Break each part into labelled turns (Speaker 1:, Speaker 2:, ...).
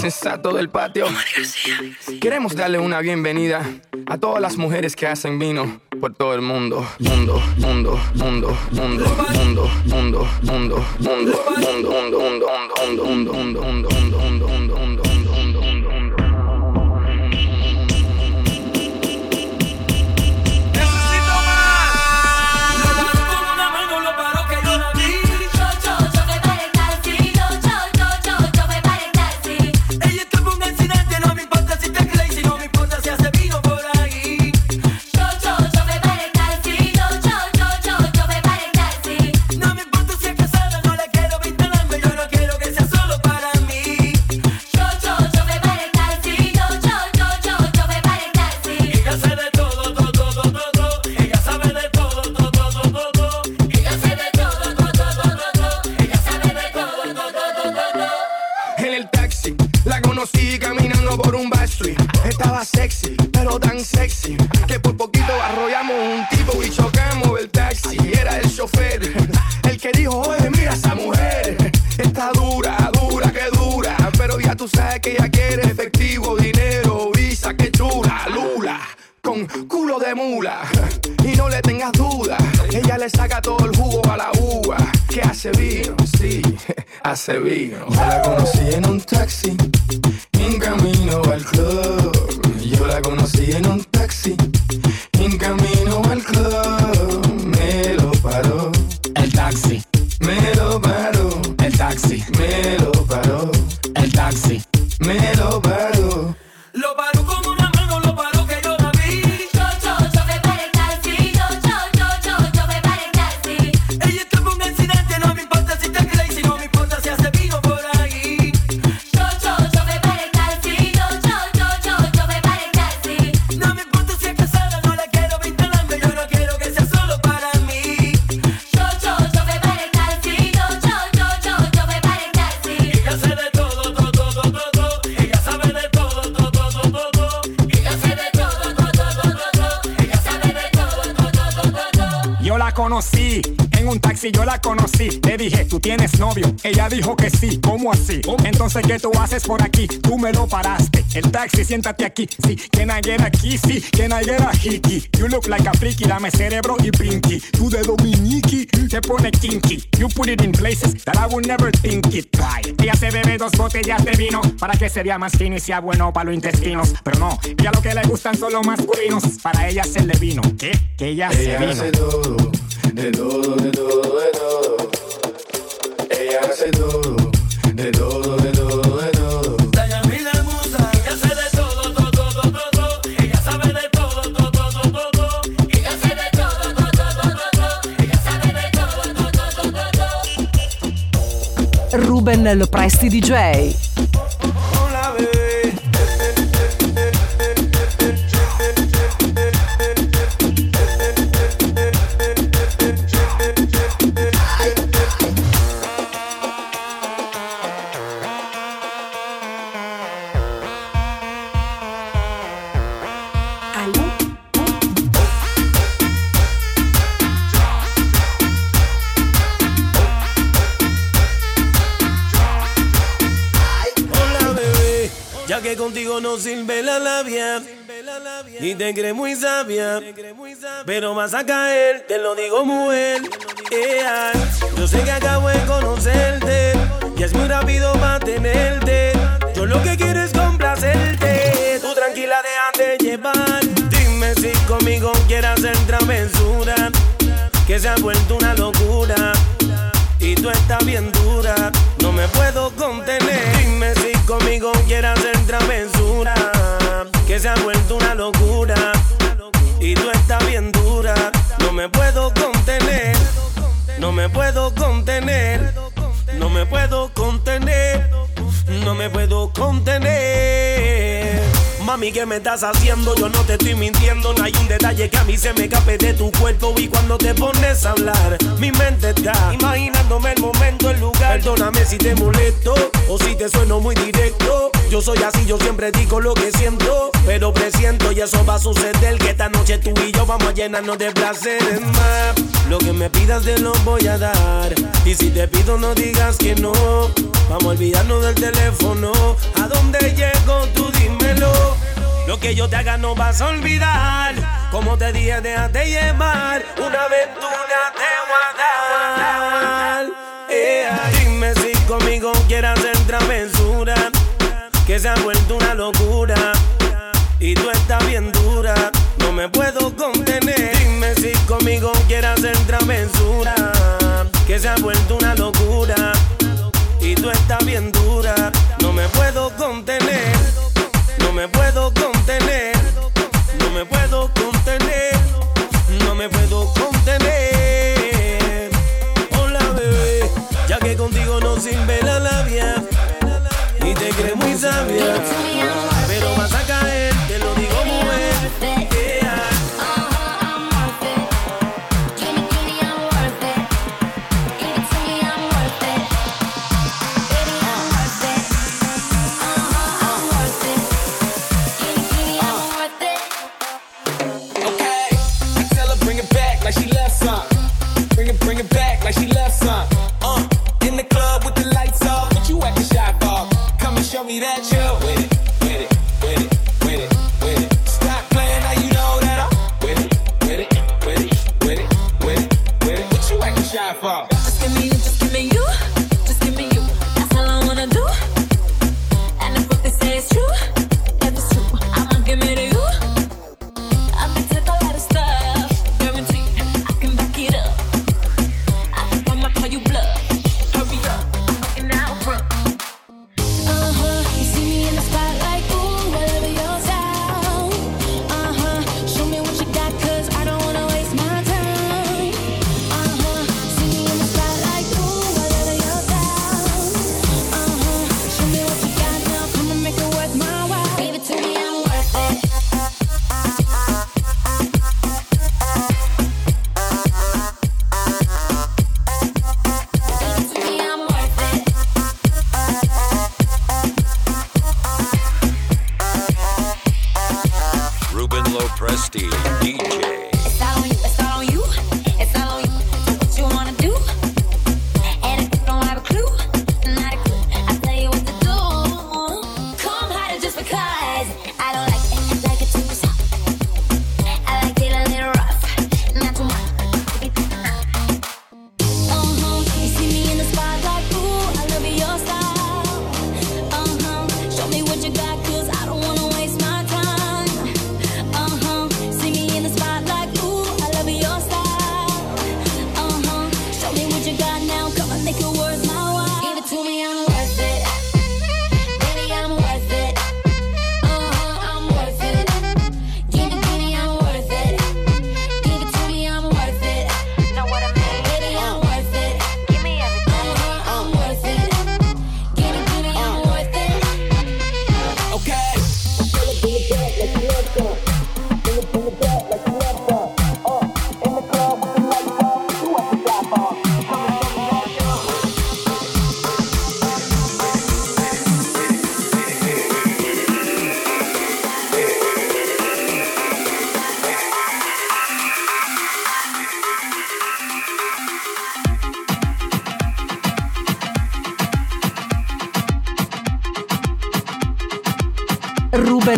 Speaker 1: sensato
Speaker 2: del patio. Queremos darle una bienvenida a todas las mujeres que hacen vino por todo el mundo, mundo, mundo, mundo, mundo, mundo, mundo, mundo, mundo, mundo, mundo, mundo, mundo, mundo, mundo, mundo, mundo, mundo.
Speaker 3: Entonces, ¿qué tú haces por aquí? Tú me lo paraste. El taxi, siéntate aquí. Sí, can I get a kissy? Can I get a hickey? You look like a freaky. Dame cerebro y brinky. Tú de Dominiki te pone kinky. You put it in places that I would never think it. Right. Ella se bebe dos botellas de vino para que se vea más fino y sea bueno para los intestinos. Pero no, ella lo que le gustan son los masculinos. Para ella hacerle vino. ¿Qué? Que ella se
Speaker 2: Ella
Speaker 3: vino.
Speaker 2: hace todo, de todo, de todo, de todo. Ella hace todo, de todo,
Speaker 4: Ruben Lopresti DJ.
Speaker 5: No sirve la labia y te crees muy sabia, pero vas a caer, te lo digo mujer. Ea, Yo sé que acabo de conocerte y es muy rápido mantenerte. Yo lo que quiero es complacerte, tú tranquila déjate llevar. Dime si conmigo quieres hacer travesura, que se ha vuelto una locura. Y tú estás bien dura, no me puedo contener. Dime si conmigo quiere hacer travesura, que se ha vuelto una locura. Y tú estás bien dura, no me puedo contener, no me puedo contener, no me puedo contener. No me puedo contener. Mami, ¿qué me estás haciendo? Yo no te estoy mintiendo. No hay un detalle que a mí se me escape de tu cuerpo. Y cuando te pones a hablar, mi mente está imaginándome el momento, el lugar. Perdóname si te molesto o si te sueno muy directo. Yo soy así, yo siempre digo lo que siento. Pero presiento y eso va a suceder. Que esta noche tú y yo vamos a llenarnos de placeres más. Lo que me pidas te lo voy a dar. Y si te pido, no digas que no. Vamos a olvidarnos del teléfono. ¿A dónde llego? Tú dime. Lo que yo te haga no vas a olvidar. Como te dije, déjate llevar. Una aventura te voy a dar. Eh, dime si conmigo quieras hacer travesura. Que se ha vuelto una locura. Y tú estás bien dura. No me puedo contener. Dime si conmigo quieras hacer travesura. Que se ha vuelto una locura. Y tú estás bien dura. No me puedo contener. No me puedo contener, no me puedo contener, no me puedo contener. Hola bebé, ya que contigo no sirve la labia y te crees muy sabia.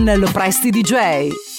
Speaker 6: con Presti DJ.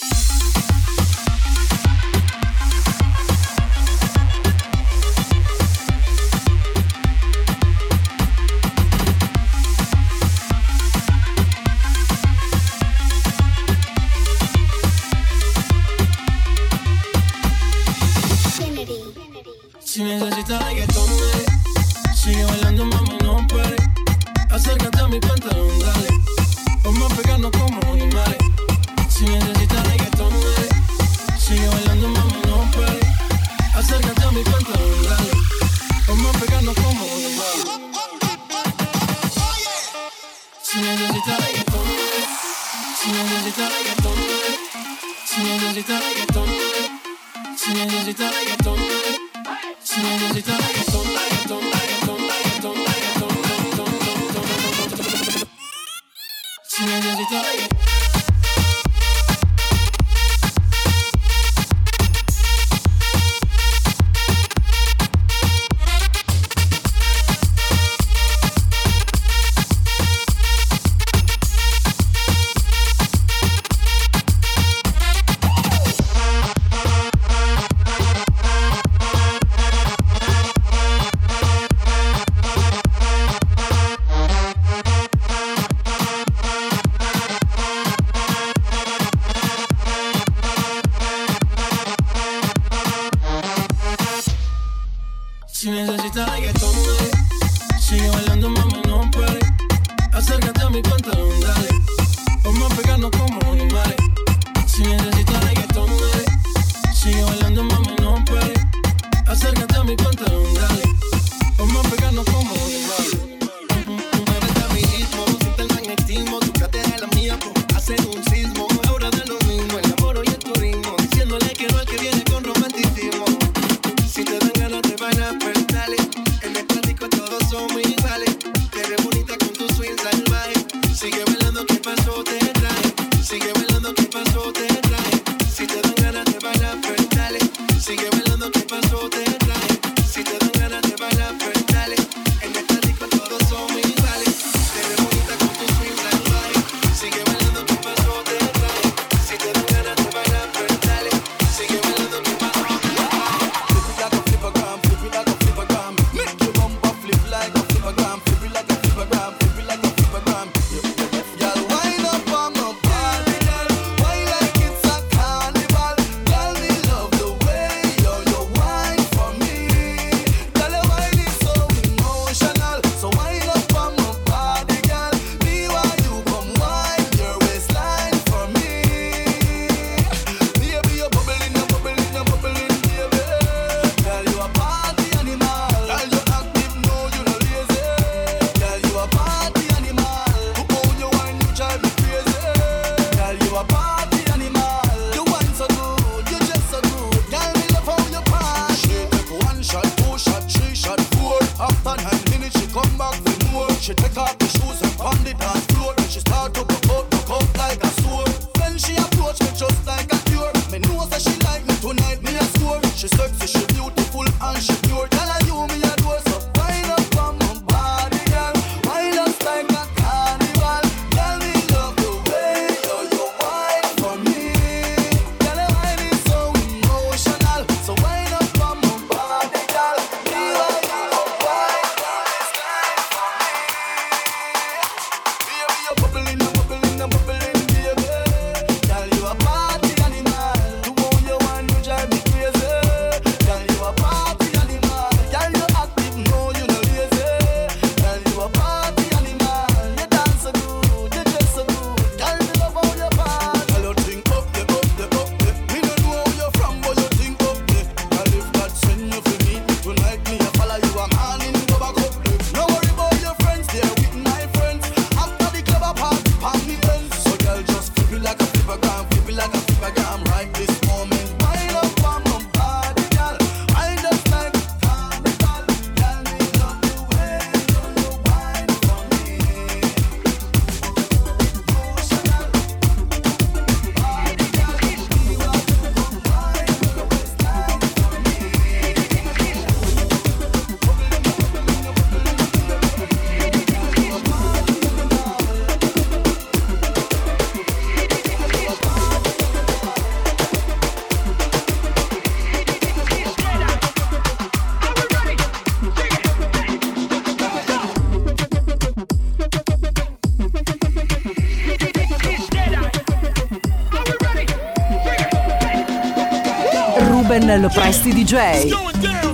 Speaker 4: Presti DJ.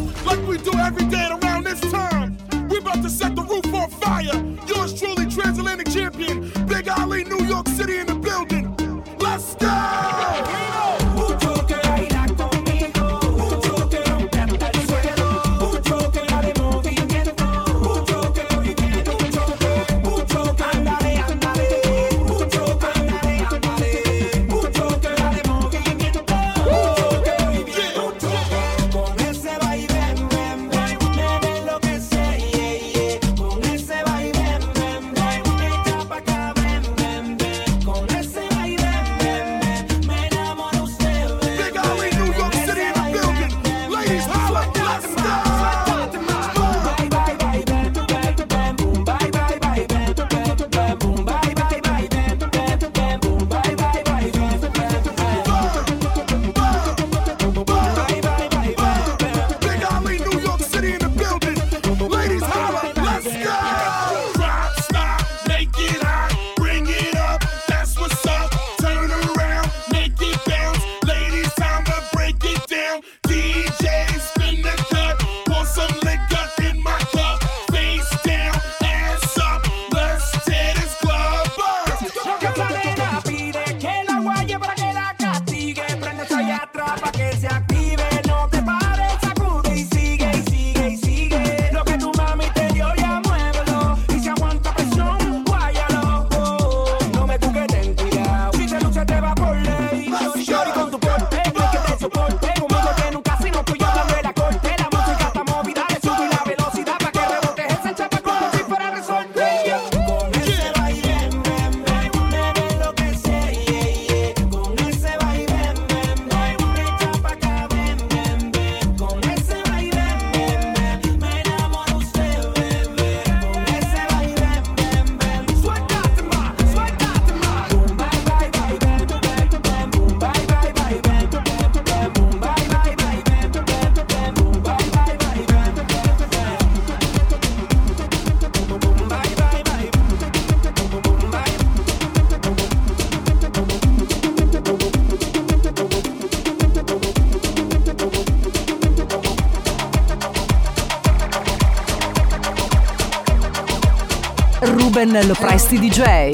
Speaker 4: Nello Presti DJ.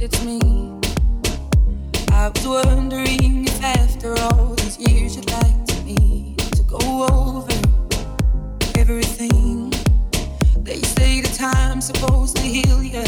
Speaker 7: It's me. I was wondering if after all these years you'd like to me to go over everything. They say the time's supposed to heal you.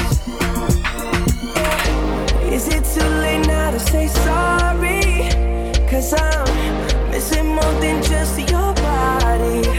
Speaker 8: too late now to say? Cause I'm missing more than just your body.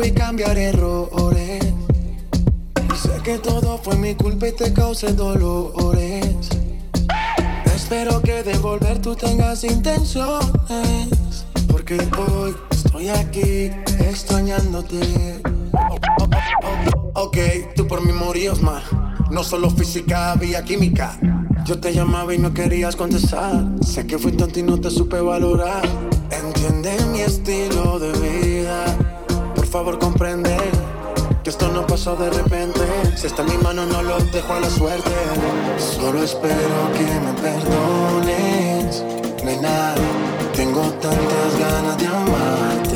Speaker 3: y cambiar errores. Sé que todo fue mi culpa y te causé dolores. Espero que de volver tú tengas intenciones. Porque hoy estoy aquí extrañándote. Ok, tú por mí morías más. No solo física, había química. Yo te llamaba y no querías contestar. Sé que fui tonto y no te supe valorar. Entiende mi estilo de vida. Por favor comprende que esto no pasó de repente. Si está en mi mano no lo dejo a la suerte. Solo espero que me perdones, nena. Tengo tantas ganas de amarte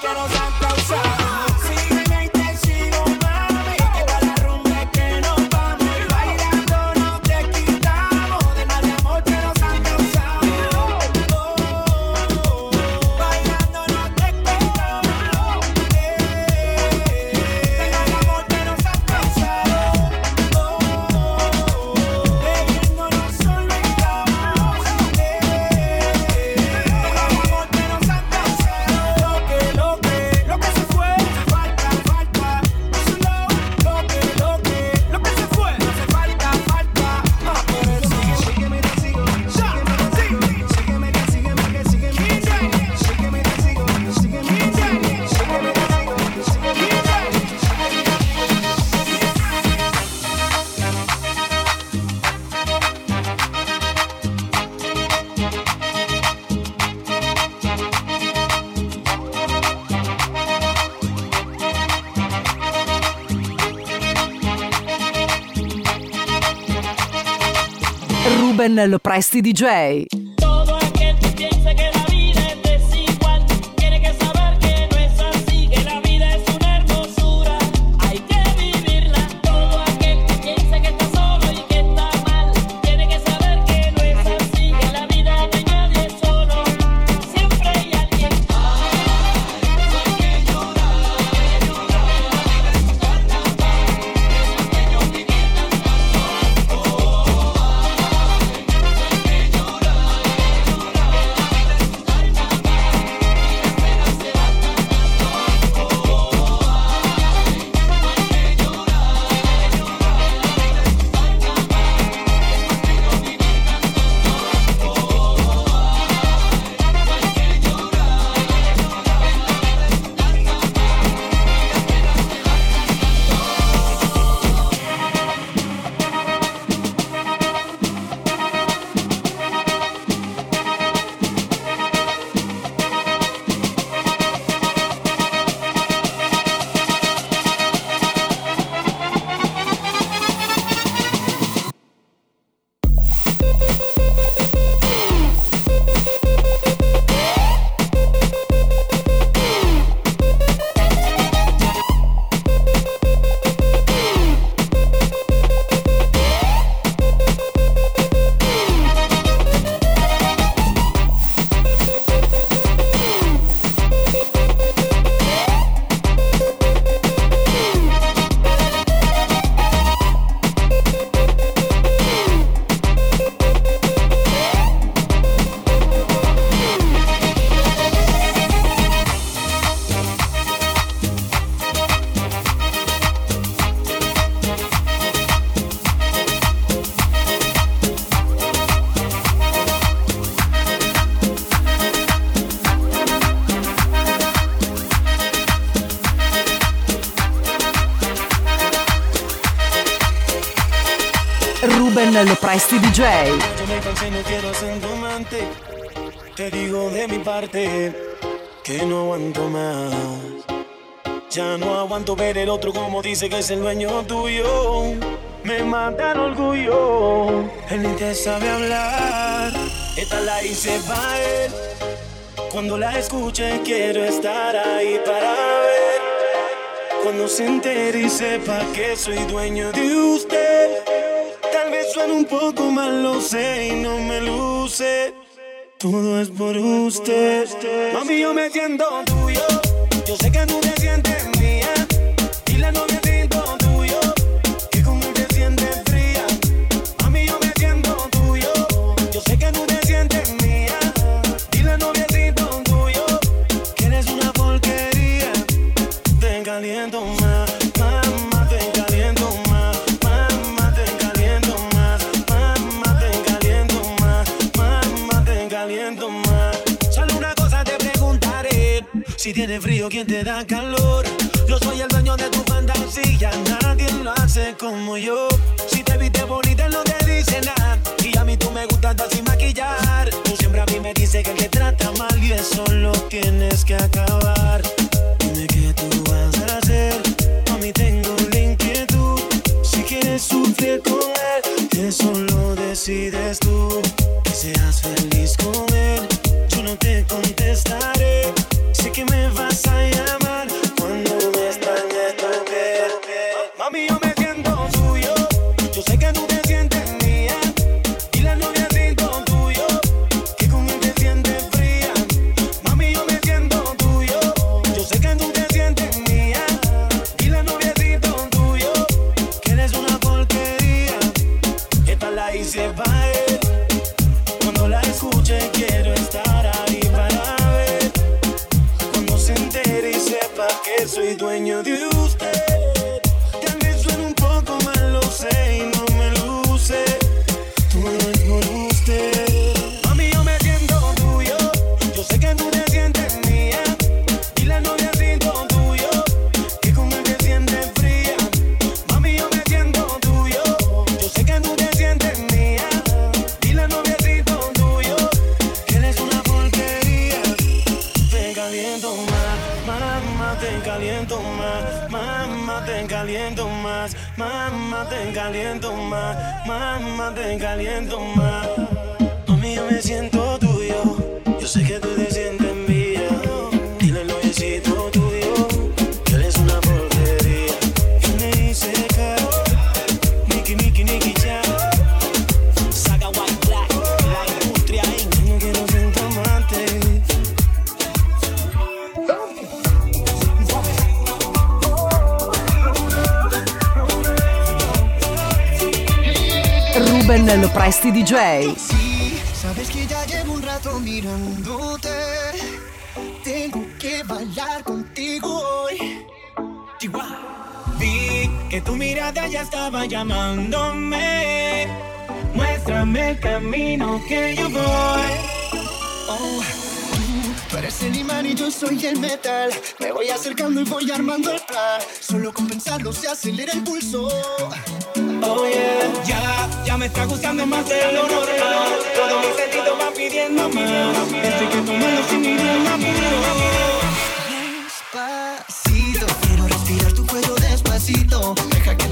Speaker 3: quiero
Speaker 9: saber.
Speaker 4: Ruben Lopresti DJ.
Speaker 5: Que no aguanto más. Ya no aguanto ver el otro como dice que es el dueño tuyo. Me mata el orgullo. Él ni te sabe hablar. Esta la hice para él. Cuando la escuche quiero estar ahí para ver. Cuando se entere y sepa que soy dueño de usted. Tal vez suene un poco mal, lo sé y no me luce. Todo es por usted. Mami, yo me siento tuyo. Yo sé que tú si tiene frío, ¿quién te da calor? Yo soy el dueño de tu fantasía, nadie lo hace como yo. Si te viste bonita, no te dice nada, y a mí tú me gustas sin maquillar. Tú siempre a mí me dices que te trata mal y eso lo tienes que acabar. Dime qué tú vas a hacer. A mí tengo la inquietud. Si quieres sufrir con él, eso lo decides tú. Que seas feliz con él. Yo no te contestaré. Te caliento más, mamá, te caliento más. Mami, yo me siento tuyo, yo sé que tú te sientes
Speaker 4: Ruben Lopresti DJ.
Speaker 10: Sí, sabes que ya llevo un rato mirándote. Tengo que bailar contigo hoy.
Speaker 11: Vi que tu mirada ya estaba llamándome. Muéstrame el camino que yo voy.
Speaker 10: Oh, tú eres el imán y yo soy el metal. Me voy acercando y voy armando el plan. Solo con pensarlo se acelera el pulso.
Speaker 11: Ya, ya me está gustando más de lo normal. Todo mi sentido va pidiendo más. Estoy que tomando sin idioma
Speaker 10: Despacito, quiero respirar tu cuello despacito. Deja que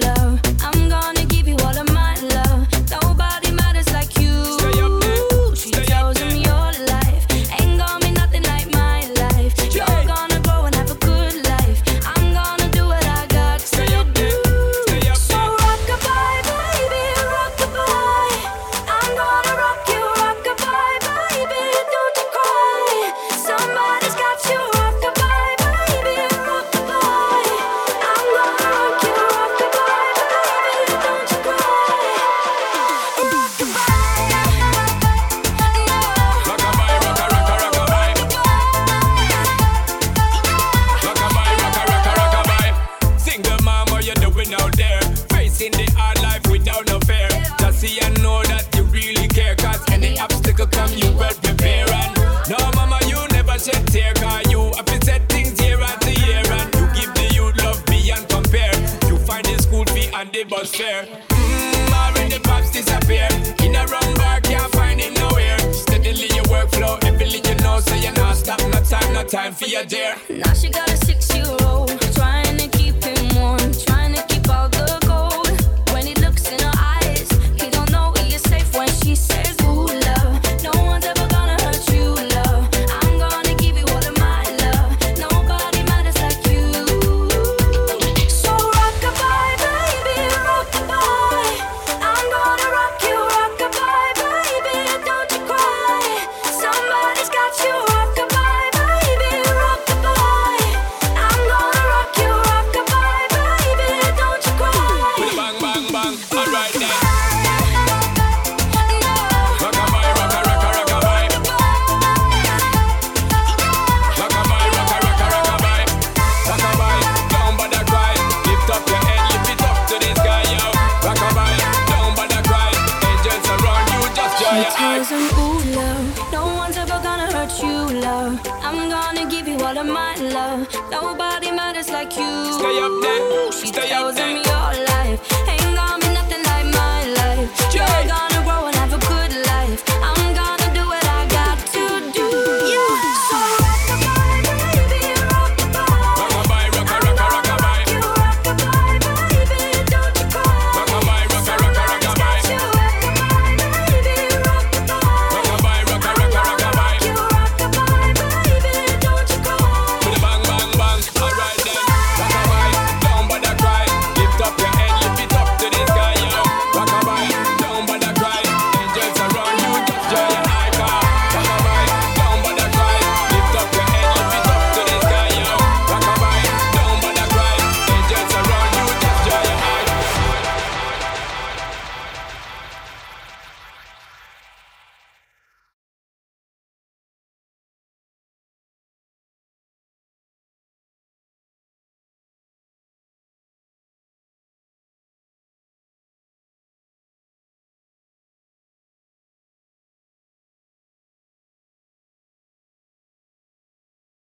Speaker 2: atmosphere. Mmm, already pops disappear. In a wrong bar, can't find him nowhere. Steadily your workflow, everything you know, so you're not stop. No time, no time for your dear.
Speaker 12: No Nobody matters like you.
Speaker 2: Stay up there. She Stay up
Speaker 12: there.
Speaker 2: me your
Speaker 12: life. Ain't gonna be nothing like my
Speaker 2: life. You're gonna
Speaker 12: grow
Speaker 2: and
Speaker 12: have
Speaker 2: a
Speaker 12: good
Speaker 2: life.